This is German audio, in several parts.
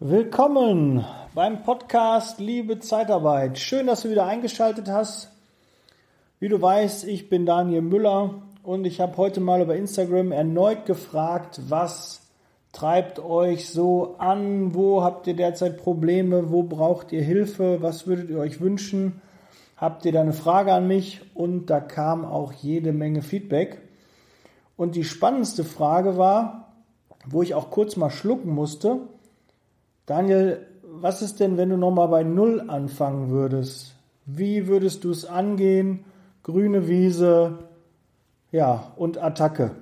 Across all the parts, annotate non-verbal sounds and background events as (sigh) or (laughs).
Willkommen beim Podcast Liebe Zeitarbeit. Schön, dass du wieder eingeschaltet hast. Wie du weißt, ich bin Daniel Müller und ich habe heute mal über Instagram erneut gefragt, was treibt euch so an, wo habt ihr derzeit Probleme, wo braucht ihr Hilfe, was würdet ihr euch wünschen, habt ihr da eine Frage an mich und da kam auch jede Menge Feedback. Und die spannendste Frage war, wo ich auch kurz mal schlucken musste, Daniel, was ist denn, wenn du nochmal bei Null anfangen würdest? Wie würdest du es angehen? Grüne Wiese, ja, und Attacke.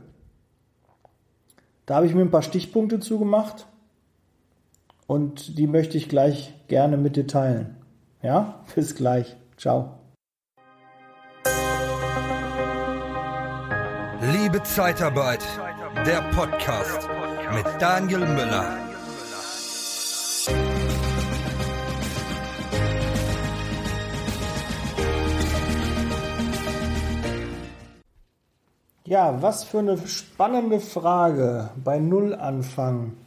Da habe ich mir ein paar Stichpunkte zugemacht und die möchte ich gleich gerne mit dir teilen. Ja, (laughs) bis gleich. Ciao. Liebe Zeitarbeit, der Podcast mit Daniel Müller. Ja, was für eine spannende Frage bei Null anfangen.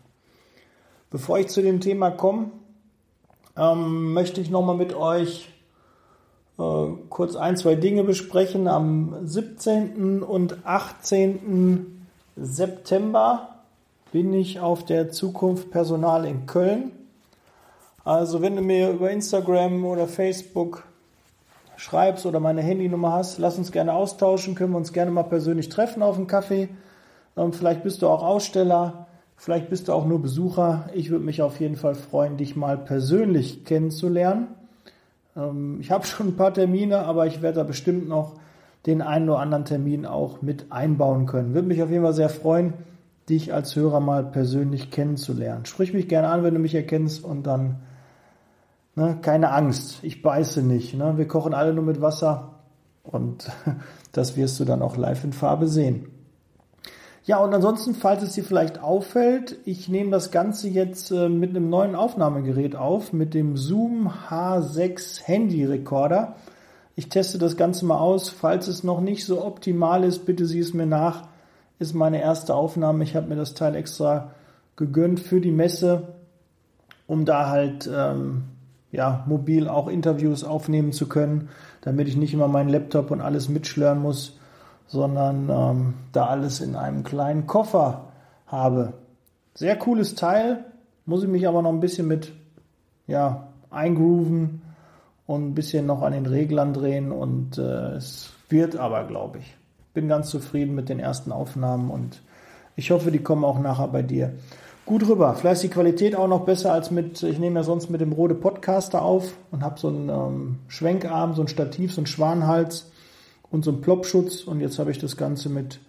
Bevor ich zu dem Thema komme, ähm, möchte ich nochmal mit euch äh, kurz ein, zwei Dinge besprechen. Am 17. und 18. September bin ich auf der Zukunft Personal in Köln. Also wenn du mir über Instagram oder Facebook schreibst oder meine Handynummer hast, lass uns gerne austauschen, können wir uns gerne mal persönlich treffen auf einen Kaffee. Ähm, vielleicht bist du auch Aussteller, vielleicht bist du auch nur Besucher. Ich würde mich auf jeden Fall freuen, dich mal persönlich kennenzulernen. Ähm, ich habe (laughs) schon ein paar Termine, aber ich werde da bestimmt noch den einen oder anderen Termin auch mit einbauen können. Würde mich auf jeden Fall sehr freuen, dich als Hörer mal persönlich kennenzulernen. Sprich mich gerne an, wenn du mich erkennst und dann Ne, keine Angst, ich beiße nicht. Ne? Wir kochen alle nur mit Wasser und (laughs) das wirst du dann auch live in Farbe sehen. Ja, und ansonsten, falls es dir vielleicht auffällt, ich nehme das Ganze jetzt äh, mit einem neuen Aufnahmegerät auf, mit dem Zoom H6 Handy Recorder. Ich teste das Ganze mal aus. Falls es noch nicht so optimal ist, bitte sieh es mir nach. Ist meine erste Aufnahme. Ich habe mir das Teil extra gegönnt für die Messe, um da halt ähm, ja, mobil auch Interviews aufnehmen zu können, damit ich nicht immer meinen Laptop und alles mitschlören muss, sondern ähm, da alles in einem kleinen Koffer habe. Sehr cooles Teil, muss ich mich aber noch ein bisschen mit ja, eingrooven und ein bisschen noch an den Reglern drehen und äh, es wird aber, glaube ich. Bin ganz zufrieden mit den ersten Aufnahmen und ich hoffe, die kommen auch nachher bei dir gut rüber. Vielleicht ist die Qualität auch noch besser als mit, ich nehme ja sonst mit dem Rode Podcaster auf und habe so einen ähm, Schwenkarm, so ein Stativ, so einen Schwanhals und so einen Plopschutz und jetzt habe ich das Ganze mit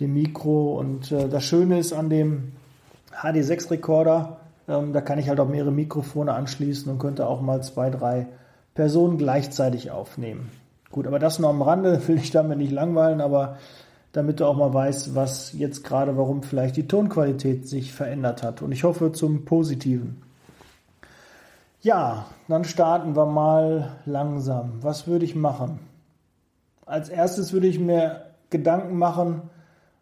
dem Mikro und äh, das Schöne ist an dem HD6 Recorder, ähm, da kann ich halt auch mehrere Mikrofone anschließen und könnte auch mal zwei, drei Personen gleichzeitig aufnehmen. Gut, aber das nur am Rande, (laughs) will ich damit nicht langweilen, aber damit du auch mal weißt, was jetzt gerade, warum vielleicht die Tonqualität sich verändert hat. Und ich hoffe zum Positiven. Ja, dann starten wir mal langsam. Was würde ich machen? Als erstes würde ich mir Gedanken machen,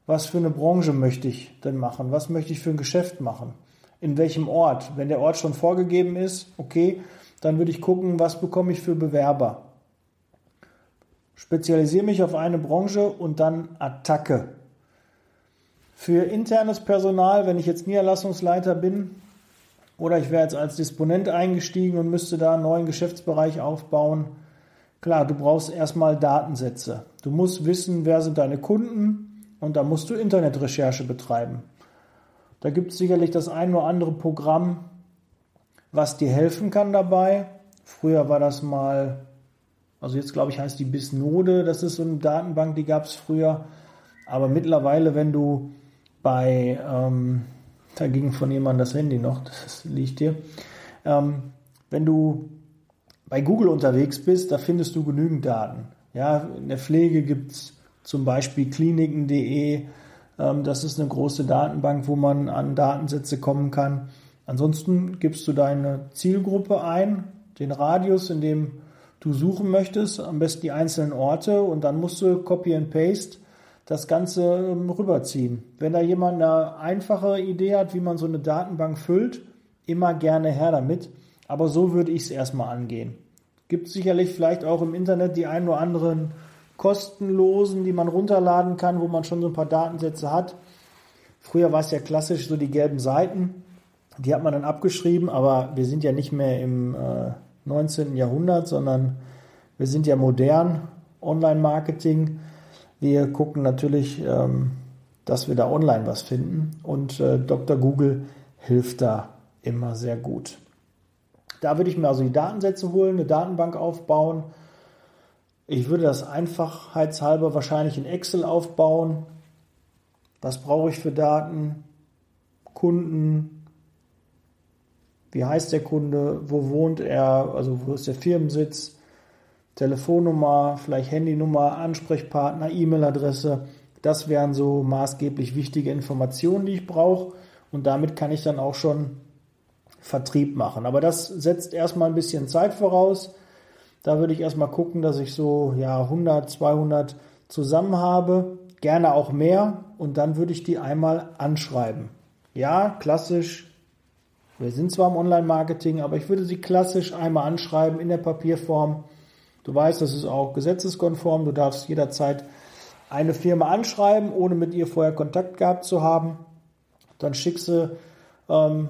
was für eine Branche möchte ich denn machen? Was möchte ich für ein Geschäft machen? In welchem Ort? Wenn der Ort schon vorgegeben ist, okay, dann würde ich gucken, was bekomme ich für Bewerber? Spezialisiere mich auf eine Branche und dann Attacke. Für internes Personal, wenn ich jetzt Niederlassungsleiter bin oder ich wäre jetzt als Disponent eingestiegen und müsste da einen neuen Geschäftsbereich aufbauen, klar, du brauchst erstmal Datensätze. Du musst wissen, wer sind deine Kunden und da musst du Internetrecherche betreiben. Da gibt es sicherlich das ein oder andere Programm, was dir helfen kann dabei. Früher war das mal also jetzt glaube ich heißt die Bisnode, das ist so eine Datenbank, die gab es früher. Aber mittlerweile, wenn du bei, ähm, da ging von jemandem das Handy noch, (laughs) das liegt hier, ähm, wenn du bei Google unterwegs bist, da findest du genügend Daten. Ja, in der Pflege gibt es zum Beispiel kliniken.de, ähm, das ist eine große Datenbank, wo man an Datensätze kommen kann. Ansonsten gibst du deine Zielgruppe ein, den Radius, in dem du suchen möchtest, am besten die einzelnen Orte und dann musst du Copy and Paste das Ganze ähm, rüberziehen. Wenn da jemand eine einfache Idee hat, wie man so eine Datenbank füllt, immer gerne her damit. Aber so würde ich es erstmal angehen. Gibt sicherlich vielleicht auch im Internet die ein oder anderen kostenlosen, die man runterladen kann, wo man schon so ein paar Datensätze hat. Früher war es ja klassisch so die gelben Seiten, die hat man dann abgeschrieben, aber wir sind ja nicht mehr im äh, 19. Jahrhundert, sondern wir sind ja modern, Online-Marketing. Wir gucken natürlich, ähm, dass wir da online was finden und äh, Dr. Google hilft da immer sehr gut. Da würde ich mir also die Datensätze holen, eine Datenbank aufbauen. Ich würde das einfachheitshalber wahrscheinlich in Excel aufbauen. Was brauche ich für Daten? Kunden. Wie heißt der Kunde? Wo wohnt er? Also wo ist der Firmensitz? Telefonnummer, vielleicht Handynummer, Ansprechpartner, E-Mail-Adresse. Das wären so maßgeblich wichtige Informationen, die ich brauche. Und damit kann ich dann auch schon Vertrieb machen. Aber das setzt erstmal ein bisschen Zeit voraus. Da würde ich erstmal gucken, dass ich so ja, 100, 200 zusammen habe, gerne auch mehr und dann würde ich die einmal anschreiben. Ja, klassisch. Wir sind zwar im Online-Marketing, aber ich würde sie klassisch einmal anschreiben in der Papierform. Du weißt, das ist auch gesetzeskonform. Du darfst jederzeit eine Firma anschreiben, ohne mit ihr vorher Kontakt gehabt zu haben. Dann schickst du ähm,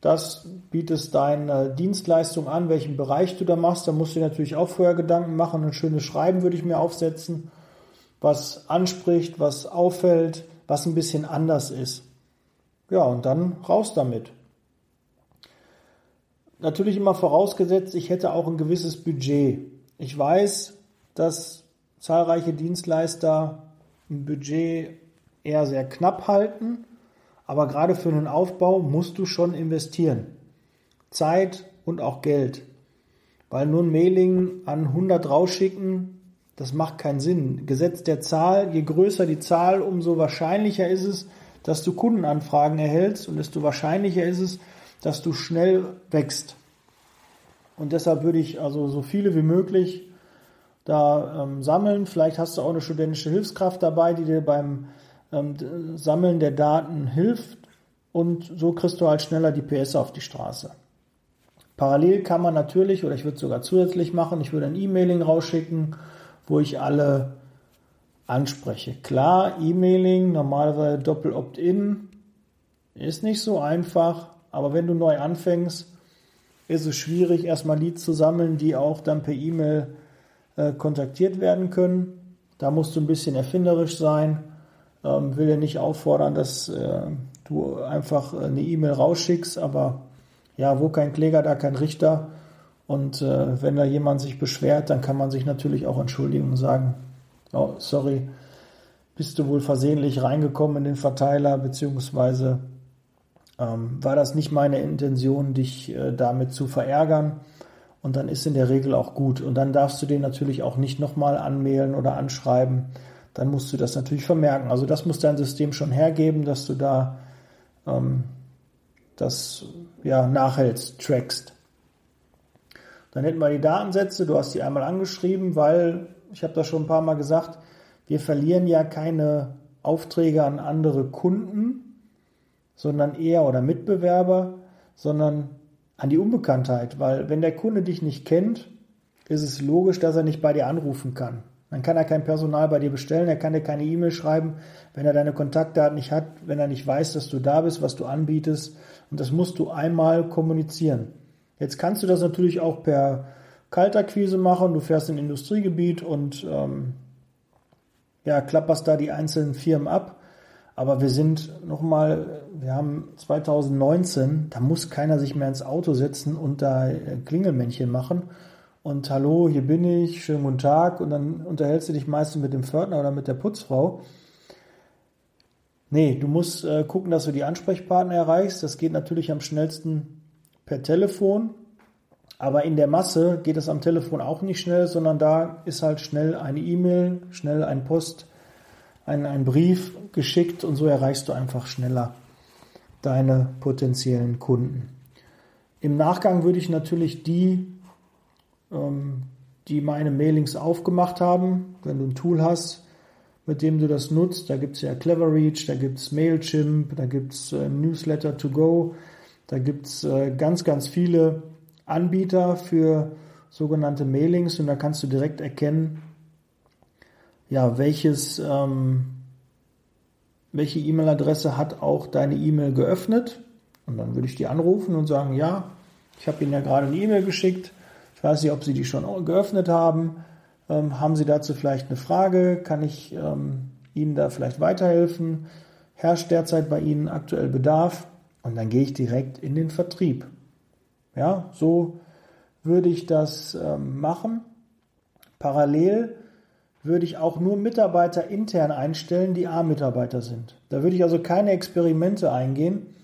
das bietest deine Dienstleistung an, welchen Bereich du da machst. Da musst du dir natürlich auch vorher Gedanken machen. Ein schönes Schreiben würde ich mir aufsetzen, was anspricht, was auffällt, was ein bisschen anders ist. Ja, und dann raus damit. Natürlich immer vorausgesetzt, ich hätte auch ein gewisses Budget. Ich weiß, dass zahlreiche Dienstleister ein Budget eher sehr knapp halten aber gerade für einen Aufbau musst du schon investieren. Zeit und auch Geld. Weil nur ein Mailing an 100 rausschicken, das macht keinen Sinn. Gesetz der Zahl, je größer die Zahl, umso wahrscheinlicher ist es, dass du Kundenanfragen erhältst und desto wahrscheinlicher ist es, dass du schnell wächst. Und deshalb würde ich also so viele wie möglich da ähm, sammeln. Vielleicht hast du auch eine studentische Hilfskraft dabei, die dir beim ähm, Sammeln der Daten hilft und so kriegst du halt schneller die PS auf die Straße. Parallel kann man natürlich, oder ich würde sogar zusätzlich machen, ich würde ein E-Mailing rausschicken, wo ich alle anspreche. Klar, E-Mailing, normalerweise Doppel-Opt-in, ist nicht so einfach, aber wenn du neu anfängst, ist es schwierig, erstmal Leads zu sammeln, die auch dann per E-Mail äh, kontaktiert werden können. Da musst du ein bisschen erfinderisch sein ähm, will ja nicht auffordern, dass äh, du einfach eine E-Mail rausschickst, aber ja, wo kein Kläger, da kein Richter. Und äh, wenn da jemand sich beschwert, dann kann man sich natürlich auch entschuldigen und sagen, oh, sorry, bist du wohl versehentlich reingekommen in den Verteiler, beziehungsweise ähm, war das nicht meine Intention, dich äh, damit zu verärgern. Und dann ist in der Regel auch gut. Und dann darfst du den natürlich auch nicht nochmal anmailen oder anschreiben, dann musst du das natürlich vermerken. Also das muss dein System schon hergeben, dass du da ähm, das ja, nachhältst, trackst. Dann hätten wir die Datensätze, du hast die einmal angeschrieben, weil, ich habe das schon ein paar Mal gesagt, wir verlieren ja keine Aufträge an andere Kunden, sondern eher oder Mitbewerber, sondern an die Unbekanntheit, weil wenn der Kunde dich nicht kennt, ist es logisch, dass er nicht bei dir anrufen kann. Dann kann er kein Personal bei dir bestellen, er kann dir keine E-Mail schreiben, wenn er deine Kontaktdaten nicht hat, wenn er nicht weiß, dass du da bist, was du anbietest. Und das musst du einmal kommunizieren. Jetzt kannst du das natürlich auch per Kaltakquise machen. Du fährst in ein Industriegebiet und ähm, ja, klapperst da die einzelnen Firmen ab. Aber wir sind nochmal, wir haben 2019, da muss keiner sich mehr ins Auto setzen und da Klingelmännchen machen, und hallo, hier bin ich, schönen guten Tag und dann unterhältst du dich meistens mit dem Pförtner oder mit der Putzfrau. Nee, du musst äh, gucken, dass du die Ansprechpartner erreichst. Das geht natürlich am schnellsten per Telefon, aber in der Masse geht es am Telefon auch nicht schnell, sondern da ist halt schnell eine E-Mail, schnell ein Post, ein, ein Brief geschickt und so erreichst du einfach schneller deine potenziellen Kunden. Im Nachgang würde ich natürlich die ähm, die meine Mailings aufgemacht haben. Wenn du ein Tool hast, mit dem du das nutzt, da gibt es ja Cleverreach, da gibt es Mailchimp, da gibt es äh, Newsletter to go, da Da gibt es äh, ganz, ganz viele Anbieter für sogenannte Mailings und da kannst du direkt erkennen, ja, welches, ähm, welche E-Mail-Adresse hat auch deine E-Mail geöffnet. Und dann würde ich die anrufen und sagen, ja, ich habe Ihnen ja gerade eine E-Mail geschickt. Ich weiß nicht, ob Sie die schon geöffnet haben. Ähm, haben Sie dazu vielleicht eine Frage? Kann ich ähm, Ihnen da vielleicht weiterhelfen? Herrscht derzeit bei Ihnen aktuell Bedarf? Und dann gehe ich direkt in den Vertrieb. Ja, so würde ich das ähm, machen. Parallel würde ich auch nur Mitarbeiter intern einstellen, die A-Mitarbeiter sind. Da würde ich also keine Experimente eingehen.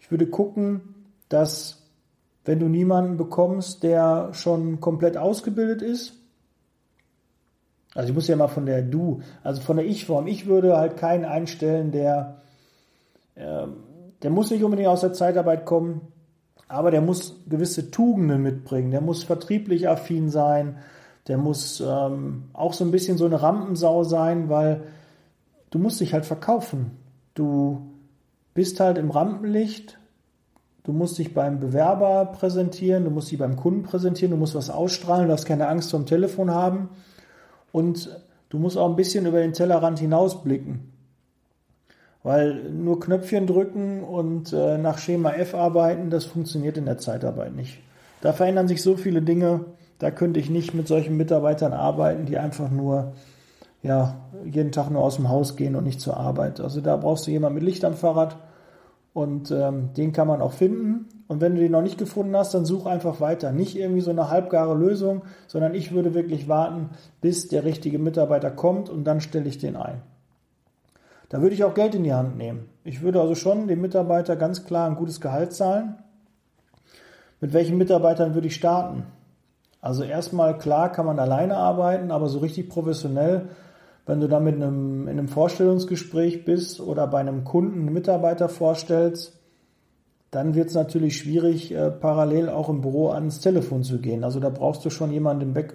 Ich würde gucken, dass wenn du niemanden bekommst, der schon komplett ausgebildet ist, also ich muss ja mal von der Du, also von der Ich-Form, ich würde halt keinen einstellen, der, äh, der muss nicht unbedingt aus der Zeitarbeit kommen, aber der muss gewisse Tugenden mitbringen, der muss vertrieblich affin sein, der muss ähm, auch so ein bisschen so eine Rampensau sein, weil du musst dich halt verkaufen. Du bist halt im Rampenlicht, du musst dich beim Bewerber präsentieren, du musst dich beim Kunden präsentieren, du musst was ausstrahlen, du darfst keine Angst vom Telefon haben und du musst auch ein bisschen über den Tellerrand hinausblicken. Weil nur Knöpfchen drücken und äh, nach Schema F arbeiten, das funktioniert in der Zeitarbeit nicht. Da verändern sich so viele Dinge, da könnte ich nicht mit solchen Mitarbeitern arbeiten, die einfach nur ja, jeden Tag nur aus dem Haus gehen und nicht zur Arbeit. Also da brauchst du jemanden mit Licht am Fahrrad und ähm, den kann man auch finden. Und wenn du den noch nicht gefunden hast, dann such einfach weiter. Nicht irgendwie so eine halbgare Lösung, sondern ich würde wirklich warten, bis der richtige Mitarbeiter kommt und dann stelle ich den ein. Da würde ich auch Geld in die Hand nehmen. Ich würde also schon dem Mitarbeiter ganz klar ein gutes Gehalt zahlen. Mit welchen Mitarbeitern würde ich starten? Also erstmal klar kann man alleine arbeiten, aber so richtig professionell, wenn du da mit einem, in einem Vorstellungsgespräch bist oder bei einem Kunden einen Mitarbeiter vorstellst, dann wird es natürlich schwierig, äh, parallel auch im Büro ans Telefon zu gehen. Also da brauchst du schon jemanden im, Back,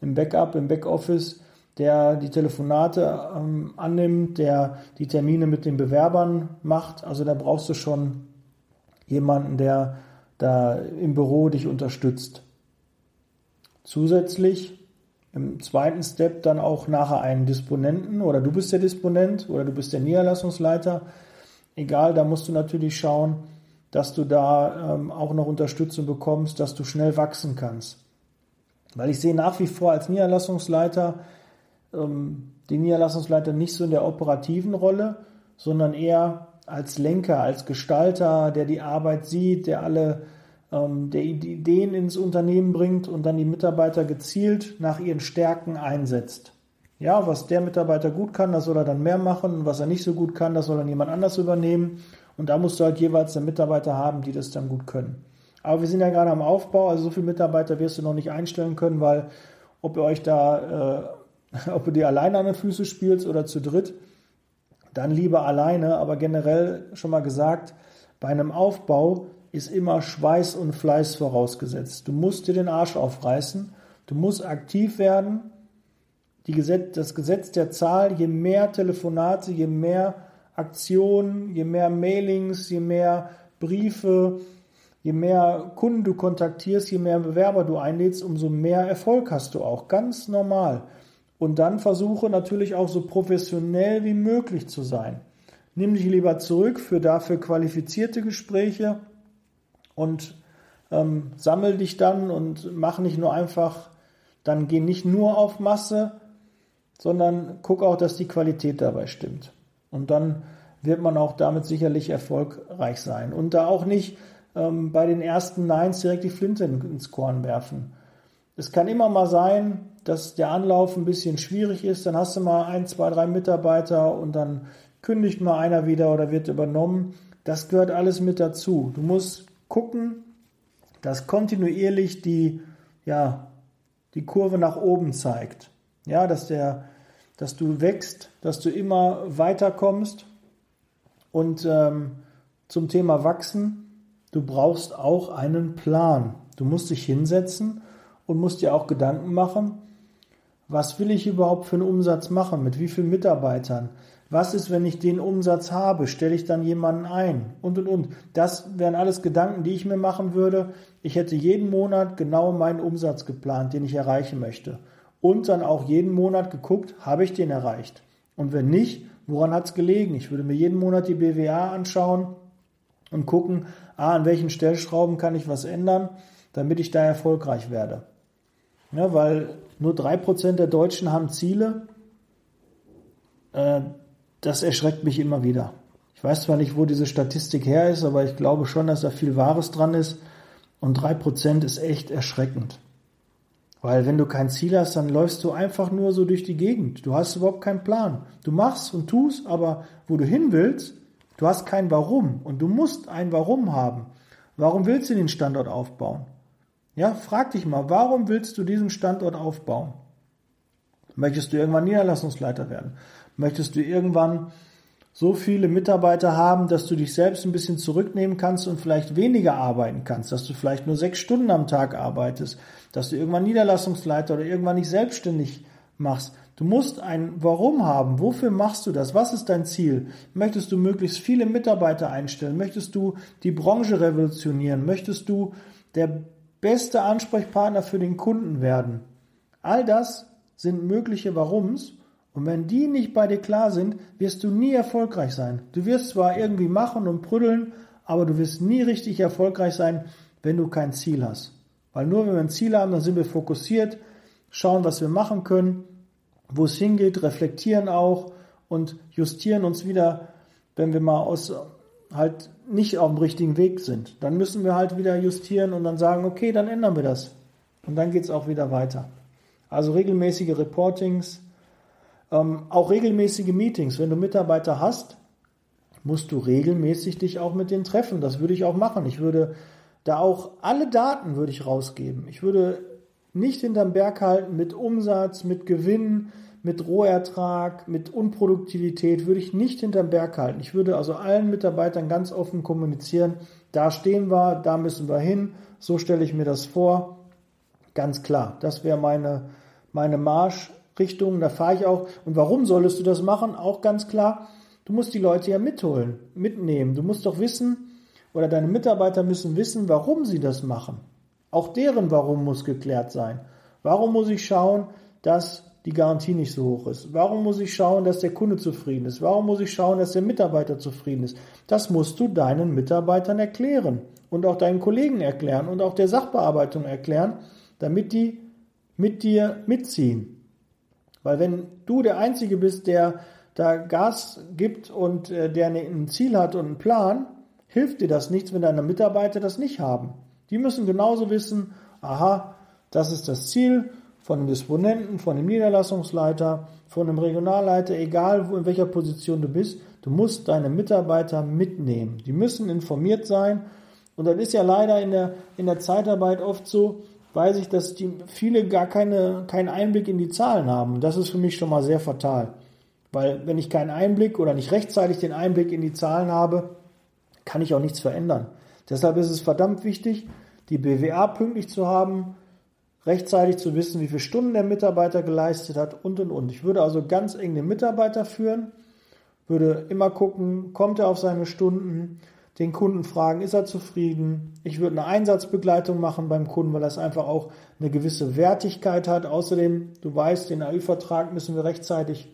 im Backup, im Backoffice, der die Telefonate ähm, annimmt, der die Termine mit den Bewerbern macht. Also da brauchst du schon jemanden, der da im Büro dich unterstützt. Zusätzlich im zweiten Step dann auch nachher einen Disponenten oder du bist der Disponent oder du bist der Niederlassungsleiter. Egal, da musst du natürlich schauen, dass du da ähm, auch noch Unterstützung bekommst, dass du schnell wachsen kannst. Weil ich sehe nach wie vor als Niederlassungsleiter ähm, den Niederlassungsleiter nicht so in der operativen Rolle, sondern eher als Lenker, als Gestalter, der die Arbeit sieht, der alle ähm, der Ideen ins Unternehmen bringt und dann die Mitarbeiter gezielt nach ihren Stärken einsetzt. Ja, was der Mitarbeiter gut kann, das soll er dann mehr machen. Was er nicht so gut kann, das soll dann jemand anders übernehmen. Und da musst du halt jeweils dann Mitarbeiter haben, die das dann gut können. Aber wir sind ja gerade am Aufbau, also so viele Mitarbeiter wirst du noch nicht einstellen können, weil ob ihr euch da, äh, (laughs) ob ihr die alleine an den Füßen spielt oder zu dritt, dann lieber alleine. Aber generell schon mal gesagt, bei einem Aufbau ist immer Schweiß und Fleiß vorausgesetzt. Du musst dir den Arsch aufreißen, du musst aktiv werden. Gesetz, das Gesetz der Zahl, je mehr Telefonate, je mehr Aktionen, je mehr Mailings, je mehr Briefe, je mehr Kunden du kontaktierst, je mehr Bewerber du einlädst, umso mehr Erfolg hast du auch. Ganz normal. Und dann versuche natürlich auch so professionell wie möglich zu sein. Nimm dich lieber zurück für dafür qualifizierte Gespräche und ähm, sammel dich dann und mach nicht nur einfach, dann geh nicht nur auf Masse, sondern guck auch, dass die Qualität dabei stimmt. Und dann wird man auch damit sicherlich erfolgreich sein. Und da auch nicht ähm, bei den ersten Neins direkt die Flinte ins Korn werfen. Es kann immer mal sein, dass der Anlauf ein bisschen schwierig ist. Dann hast du mal ein, zwei, drei Mitarbeiter und dann kündigt mal einer wieder oder wird übernommen. Das gehört alles mit dazu. Du musst gucken, dass kontinuierlich die, ja, die Kurve nach oben zeigt. Ja, dass der, dass du wächst, dass du immer weiterkommst. Und ähm, zum Thema Wachsen, du brauchst auch einen Plan. Du musst dich hinsetzen und musst dir auch Gedanken machen, was will ich überhaupt für einen Umsatz machen, mit wie vielen Mitarbeitern, Was ist, wenn ich den Umsatz habe? Stelle ich dann jemanden ein? Und, und, und. Das wären alles Gedanken, die ich mir machen würde. Ich hätte jeden Monat genau meinen Umsatz geplant, den ich erreichen möchte. Und dann auch jeden Monat geguckt, habe ich den erreicht? Und wenn nicht, woran hat es gelegen? Ich würde mir jeden Monat die BWA anschauen und gucken, ah, an welchen Stellschrauben kann ich was ändern, damit ich da erfolgreich werde. Ja, weil nur drei Prozent der Deutschen haben Ziele. Äh, das erschreckt mich immer wieder. Ich weiß zwar nicht, wo diese Statistik her ist, aber ich glaube schon, dass da viel Wahres dran ist. Und drei Prozent ist echt erschreckend. Weil wenn du kein Ziel hast, dann läufst du einfach nur so durch die Gegend. Du hast überhaupt keinen Plan. Du machst und tust, aber wo du hin willst, du hast kein Warum. Und du musst ein Warum haben. Warum willst du den Standort aufbauen? Ja, frag dich mal, warum willst du diesen Standort aufbauen? Möchtest du irgendwann Niederlassungsleiter werden? Möchtest du irgendwann so viele Mitarbeiter haben, dass du dich selbst ein bisschen zurücknehmen kannst und vielleicht weniger arbeiten kannst, dass du vielleicht nur sechs Stunden am Tag arbeitest, dass du irgendwann Niederlassungsleiter oder irgendwann nicht selbstständig machst. Du musst ein Warum haben. Wofür machst du das? Was ist dein Ziel? Möchtest du möglichst viele Mitarbeiter einstellen? Möchtest du die Branche revolutionieren? Möchtest du der beste Ansprechpartner für den Kunden werden. All das sind mögliche Warums. Und wenn die nicht bei dir klar sind, wirst du nie erfolgreich sein. Du wirst zwar irgendwie machen und prüdeln, aber du wirst nie richtig erfolgreich sein, wenn du kein Ziel hast. Weil nur wenn wir ein Ziel haben, dann sind wir fokussiert, schauen, was wir machen können, wo es hingeht, reflektieren auch und justieren uns wieder, wenn wir mal aus halt nicht auf dem richtigen Weg sind. Dann müssen wir halt wieder justieren und dann sagen, okay, dann ändern wir das. Und dann geht es auch wieder weiter. Also regelmäßige Reportings, ähm, auch regelmäßige Meetings. Wenn du Mitarbeiter hast, musst du regelmäßig dich auch mit denen treffen. Das würde ich auch machen. Ich würde da auch alle Daten würde ich rausgeben. Ich würde nicht hinterm Berg halten mit Umsatz, mit Gewinn, mit Rohertrag, mit Unproduktivität würde ich nicht hinterm Berg halten. Ich würde also allen Mitarbeitern ganz offen kommunizieren, da stehen wir, da müssen wir hin, so stelle ich mir das vor. Ganz klar, das wäre meine, meine Marschrichtung, da fahre ich auch. Und warum solltest du das machen? Auch ganz klar, du musst die Leute ja mitholen, mitnehmen. Du musst doch wissen, oder deine Mitarbeiter müssen wissen, warum sie das machen. Auch deren Warum muss geklärt sein. Warum muss ich schauen, dass die Garantie nicht so hoch ist? Warum muss ich schauen, dass der Kunde zufrieden ist? Warum muss ich schauen, dass der Mitarbeiter zufrieden ist? Das musst du deinen Mitarbeitern erklären und auch deinen Kollegen erklären und auch der Sachbearbeitung erklären, damit die mit dir mitziehen. Weil wenn du der Einzige bist, der da Gas gibt und äh, der ein Ziel hat und einen Plan, hilft dir das nichts, wenn deine Mitarbeiter das nicht haben. Die müssen genauso wissen, aha, das ist das Ziel, von dem Disponenten, von dem Niederlassungsleiter, von dem Regionalleiter, egal in welcher Position du bist, du musst deine Mitarbeiter mitnehmen. Die müssen informiert sein. Und das ist ja leider in der, in der Zeitarbeit oft so, weiß ich, dass die viele gar keine, keinen Einblick in die Zahlen haben. Das ist für mich schon mal sehr fatal. Weil wenn ich keinen Einblick oder nicht rechtzeitig den Einblick in die Zahlen habe, kann ich auch nichts verändern. Deshalb ist es verdammt wichtig, die BWA pünktlich zu haben, rechtzeitig zu wissen, wie viele Stunden der Mitarbeiter geleistet hat und und und. Ich würde also ganz eng den Mitarbeiter führen, würde immer gucken, kommt er auf seine Stunden, den Kunden fragen, ist er zufrieden. Ich würde eine Einsatzbegleitung machen beim Kunden, weil das einfach auch eine gewisse Wertigkeit hat. Außerdem, du weißt, den AÜ-Vertrag müssen wir rechtzeitig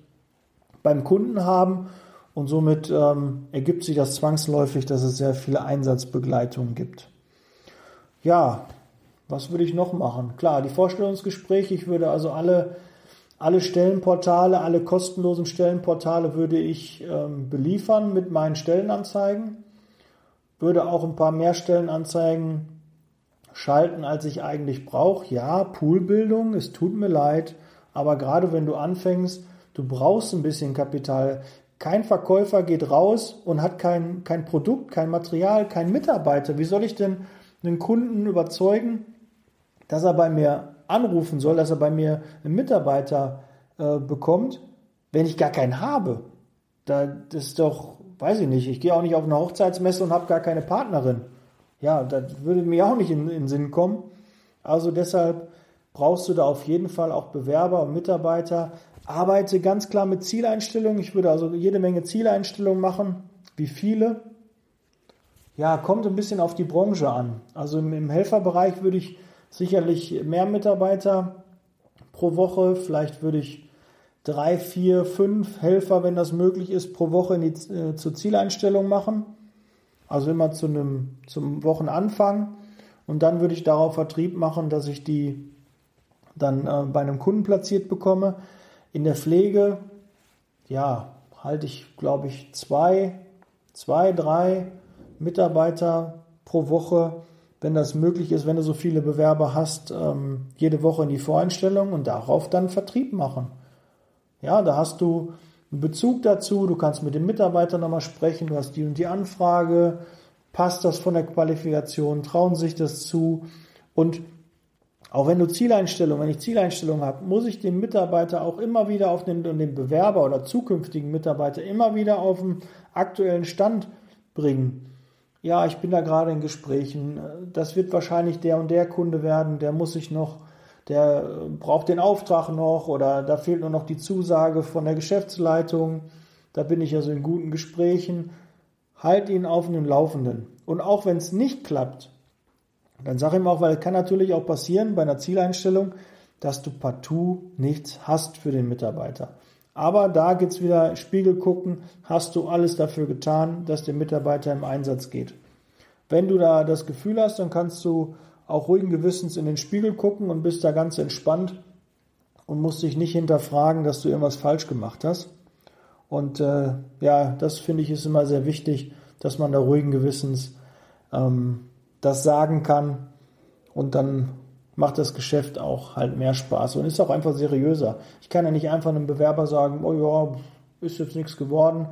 beim Kunden haben und somit ähm, ergibt sich das zwangsläufig, dass es sehr viele Einsatzbegleitungen gibt. Ja, was würde ich noch machen? Klar, die Vorstellungsgespräche. Ich würde also alle, alle Stellenportale, alle kostenlosen Stellenportale würde ich ähm, beliefern mit meinen Stellenanzeigen. Würde auch ein paar mehr Stellenanzeigen schalten, als ich eigentlich brauche. Ja, Poolbildung, es tut mir leid, aber gerade wenn du anfängst, du brauchst ein bisschen Kapital. Kein Verkäufer geht raus und hat kein, kein Produkt, kein Material, kein Mitarbeiter. Wie soll ich denn einen Kunden überzeugen, dass er bei mir anrufen soll, dass er bei mir einen Mitarbeiter äh, bekommt, wenn ich gar keinen habe. Da, das ist doch, weiß ich nicht, ich gehe auch nicht auf eine Hochzeitsmesse und habe gar keine Partnerin. Ja, das würde mir auch nicht in, den Sinn kommen. Also deshalb brauchst du da auf jeden Fall auch Bewerber und Mitarbeiter. arbeite ganz klar mit Zieleinstellungen. Ich würde also jede Menge Zieleinstellungen machen. Wie viele? Ja, kommt ein bisschen auf die Branche an. Also im Helferbereich würde ich sicherlich mehr Mitarbeiter pro Woche, vielleicht würde ich drei, vier, fünf Helfer, wenn das möglich ist, pro Woche in die, äh, zur Zieleinstellung machen. Also immer zu einem, zum Wochenanfang. Und dann würde ich darauf Vertrieb machen, dass ich die dann äh, bei einem Kunden platziert bekomme. In der Pflege, ja, halte ich, glaube ich, zwei, zwei, drei Mitarbeiter pro Woche, wenn das möglich ist, wenn du so viele Bewerber hast, ähm, jede Woche in die Voreinstellung und darauf dann Vertrieb machen. Ja, da hast du einen Bezug dazu, du kannst mit dem Mitarbeiter nochmal sprechen, du hast die und die Anfrage, passt das von der Qualifikation, trauen sich das zu und auch wenn du Zieleinstellungen, wenn ich Zieleinstellungen habe, muss ich den Mitarbeiter auch immer wieder auf den, den Bewerber oder zukünftigen Mitarbeiter immer wieder auf den aktuellen Stand bringen. Ja, ich bin da gerade in Gesprächen. Das wird wahrscheinlich der und der Kunde werden. Der muss sich noch, der braucht den Auftrag noch oder da fehlt nur noch die Zusage von der Geschäftsleitung. Da bin ich also in guten Gesprächen. Halt ihn auf dem Laufenden. Und auch wenn es nicht klappt, dann ich ihm auch, weil es kann natürlich auch passieren bei einer Zieleinstellung, dass du partout nichts hast für den Mitarbeiter. Aber da geht's wieder Spiegel gucken, hast du alles dafür getan, dass der Mitarbeiter im Einsatz geht. Wenn du da das Gefühl hast, dann kannst du auch ruhigen Gewissens in den Spiegel gucken und bist da ganz entspannt und musst dich nicht hinterfragen, dass du irgendwas falsch gemacht hast. Und äh, ja, das finde ich ist immer sehr wichtig, dass man da ruhigen Gewissens ähm, das sagen kann und dann macht das Geschäft auch halt mehr Spaß und ist auch einfach seriöser. Ich kann ja nicht einfach einem Bewerber sagen, oh ja, ist jetzt nichts geworden,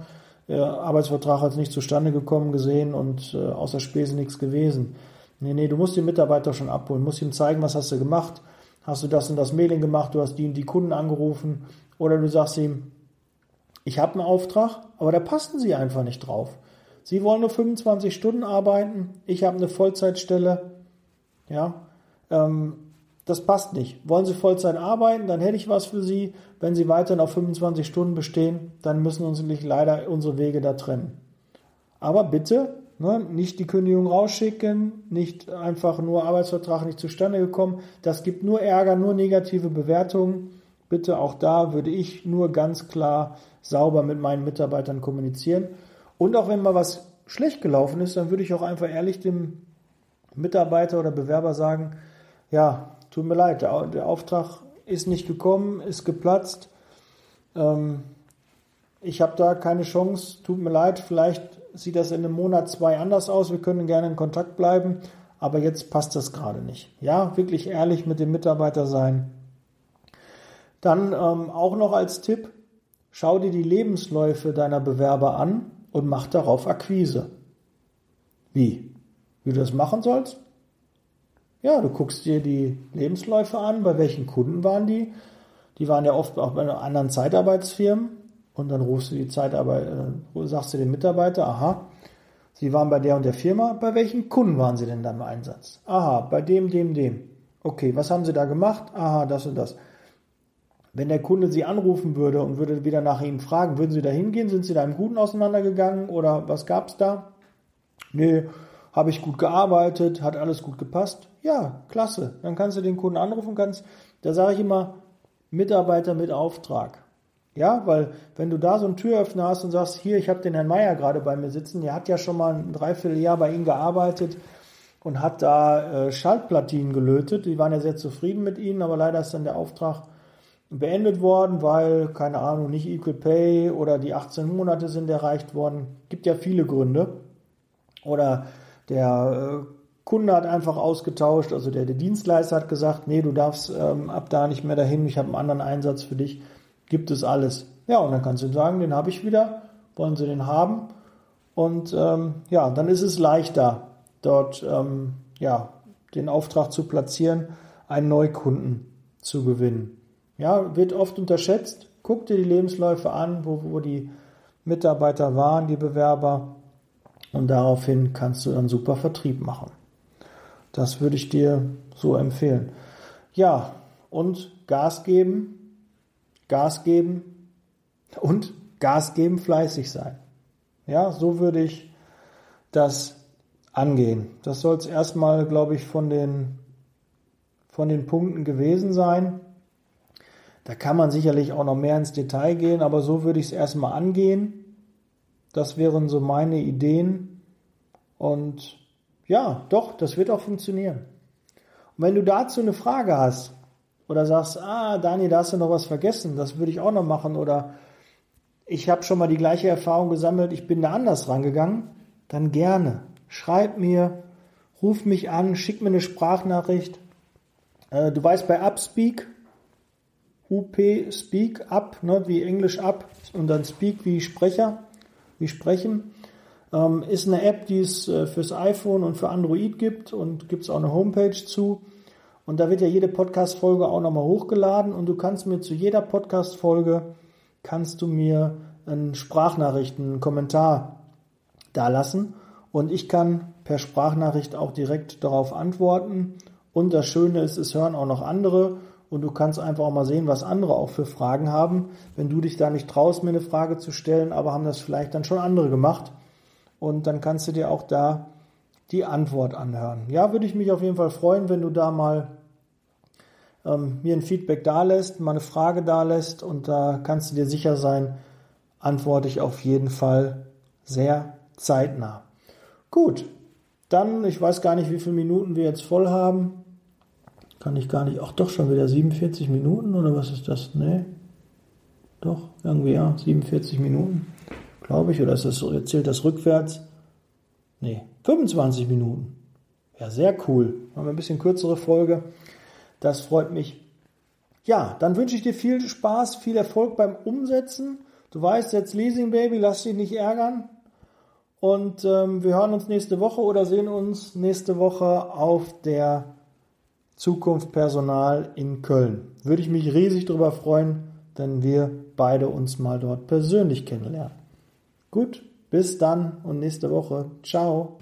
der Arbeitsvertrag hat nicht zustande gekommen gesehen und äh, außer Spesen nichts gewesen. Nee, nee, du musst den Mitarbeiter schon abholen, musst ihm zeigen, was hast du gemacht, hast du das und das Mailing gemacht, du hast die und die Kunden angerufen oder du sagst ihm, ich habe einen Auftrag, aber da passen sie einfach nicht drauf. Sie wollen nur 25 Stunden arbeiten, ich habe eine Vollzeitstelle, ja, ähm, das passt nicht. Wollen Sie Vollzeit arbeiten, dann hätte ich was für Sie. Wenn Sie weiterhin auf 25 Stunden bestehen, dann müssen uns leider unsere Wege da trennen. Aber bitte ne, nicht die Kündigung rausschicken, nicht einfach nur Arbeitsvertrag nicht zustande gekommen. Das gibt nur Ärger, nur negative Bewertungen. Bitte auch da würde ich nur ganz klar sauber mit meinen Mitarbeitern kommunizieren. Und auch wenn mal was schlecht gelaufen ist, dann würde ich auch einfach ehrlich dem Mitarbeiter oder Bewerber sagen, ja, tut mir leid, der, Auftrag ist nicht gekommen, ist geplatzt. Ähm, ich habe da keine Chance, tut mir leid, vielleicht sieht das in einem Monat, zwei anders aus, wir können gerne in Kontakt bleiben, aber jetzt passt das gerade nicht. Ja, wirklich ehrlich mit dem Mitarbeiter sein. Dann ähm, auch noch als Tipp, schau dir die Lebensläufe deiner Bewerber an und mach darauf Akquise. Wie? Wie du das machen sollst? Ja, du guckst dir die Lebensläufe an, bei welchen Kunden waren die. Die waren ja oft auch bei anderen Zeitarbeitsfirmen. Und dann rufst du die Zeitarbeit, äh, sagst du dem Mitarbeiter, aha, sie waren bei der und der Firma, bei welchen Kunden waren sie denn da im Einsatz? Aha, bei dem, dem, dem. Okay, was haben sie da gemacht? Aha, das und das. Wenn der Kunde Sie anrufen würde und würde wieder nach Ihnen fragen, würden Sie da hingehen? Sind Sie da im Guten auseinandergegangen oder was gab es da? Nee, habe ich gut gearbeitet, hat alles gut gepasst. Ja, klasse. Dann kannst du den Kunden anrufen, kannst, da sage ich immer, Mitarbeiter mit Auftrag. Ja, weil wenn du da so einen Türöffner hast und sagst, hier, ich habe den Herrn Meier gerade bei mir sitzen, der hat ja schon mal ein Dreivierteljahr bei Ihnen gearbeitet und hat da äh, Schaltplatinen gelötet. Die waren ja sehr zufrieden mit Ihnen, aber leider ist dann der Auftrag beendet worden, weil, keine Ahnung, nicht Equal Pay oder die 18 Monate sind erreicht worden. Gibt ja viele Gründe. Oder der äh, Kunde hat einfach ausgetauscht, also der, der Dienstleister hat gesagt, nee, du darfst ähm, ab da nicht mehr dahin, ich habe einen anderen Einsatz für dich. Gibt es alles. Ja, und dann kannst du sagen, den habe ich wieder, wollen sie den haben? Und ähm, ja, dann ist es leichter, dort ähm, ja, den Auftrag zu platzieren, einen Neukunden zu gewinnen. Ja, wird oft unterschätzt. Guck dir die Lebensläufe an, wo, wo die Mitarbeiter waren, die Bewerber. Und daraufhin kannst du dann super Vertrieb machen. Das würde ich dir so empfehlen. Ja, und Gas geben, Gas geben und Gas geben, fleißig sein. Ja, so würde ich das angehen. Das soll es erstmal, glaube ich, von den, von den Punkten gewesen sein. Da kann man sicherlich auch noch mehr ins Detail gehen, aber so würde ich es erstmal angehen. Das wären so meine Ideen. Und ja, doch, das wird auch funktionieren. Und wenn du dazu eine Frage hast oder sagst, ah, Dani, da hast du noch was vergessen, das würde ich auch noch machen oder ich habe schon mal die gleiche Erfahrung gesammelt, ich bin da anders rangegangen, dann gerne. Schreib mir, ruf mich an, schick mir eine Sprachnachricht. Äh, du weißt bei Upspeak, UP Speak Up, ne, wie Englisch Up und dann Speak wie Sprecher, wie Sprechen. Ähm, ist eine App, die es äh, fürs iPhone und für Android gibt und gibt es auch eine Homepage zu. Und da wird ja jede Podcast-Folge auch nochmal hochgeladen und du kannst mir zu jeder Podcast-Folge kannst du mir einen Sprachnachrichten, einen Kommentar da lassen und ich kann per Sprachnachricht auch direkt darauf antworten. Und das Schöne ist, es hören auch noch andere und du kannst einfach auch mal sehen, was andere auch für Fragen haben. Wenn du dich da nicht traust, mir eine Frage zu stellen, aber haben das vielleicht dann schon andere gemacht und dann kannst du dir auch da die Antwort anhören. Ja, würde ich mich auf jeden Fall freuen, wenn du da mal ähm, mir ein Feedback da lässt, mal eine Frage da lässt und da kannst du dir sicher sein, antworte ich auf jeden Fall sehr zeitnah. Gut, dann, ich weiß gar nicht, wie viele Minuten wir jetzt voll haben. Kann ich gar nicht. Ach doch, schon wieder 47 Minuten oder was ist das? Nee. Doch, irgendwie ja, 47 Minuten glaube ich, oder ist das, zählt das rückwärts? Nee, 25 Minuten. Ja, sehr cool. Haben wir ein bisschen kürzere Folge. Das freut mich. Ja, dann wünsche ich dir viel Spaß, viel Erfolg beim Umsetzen. Du weißt jetzt Leasing Baby, lass dich nicht ärgern. Und ähm, wir hören uns nächste Woche oder sehen uns nächste Woche auf der Zukunft Personal in Köln. Würde ich mich riesig darüber freuen, wenn wir beide uns mal dort persönlich kennenlernen. Gut, bis dann und nächste Woche. Ciao.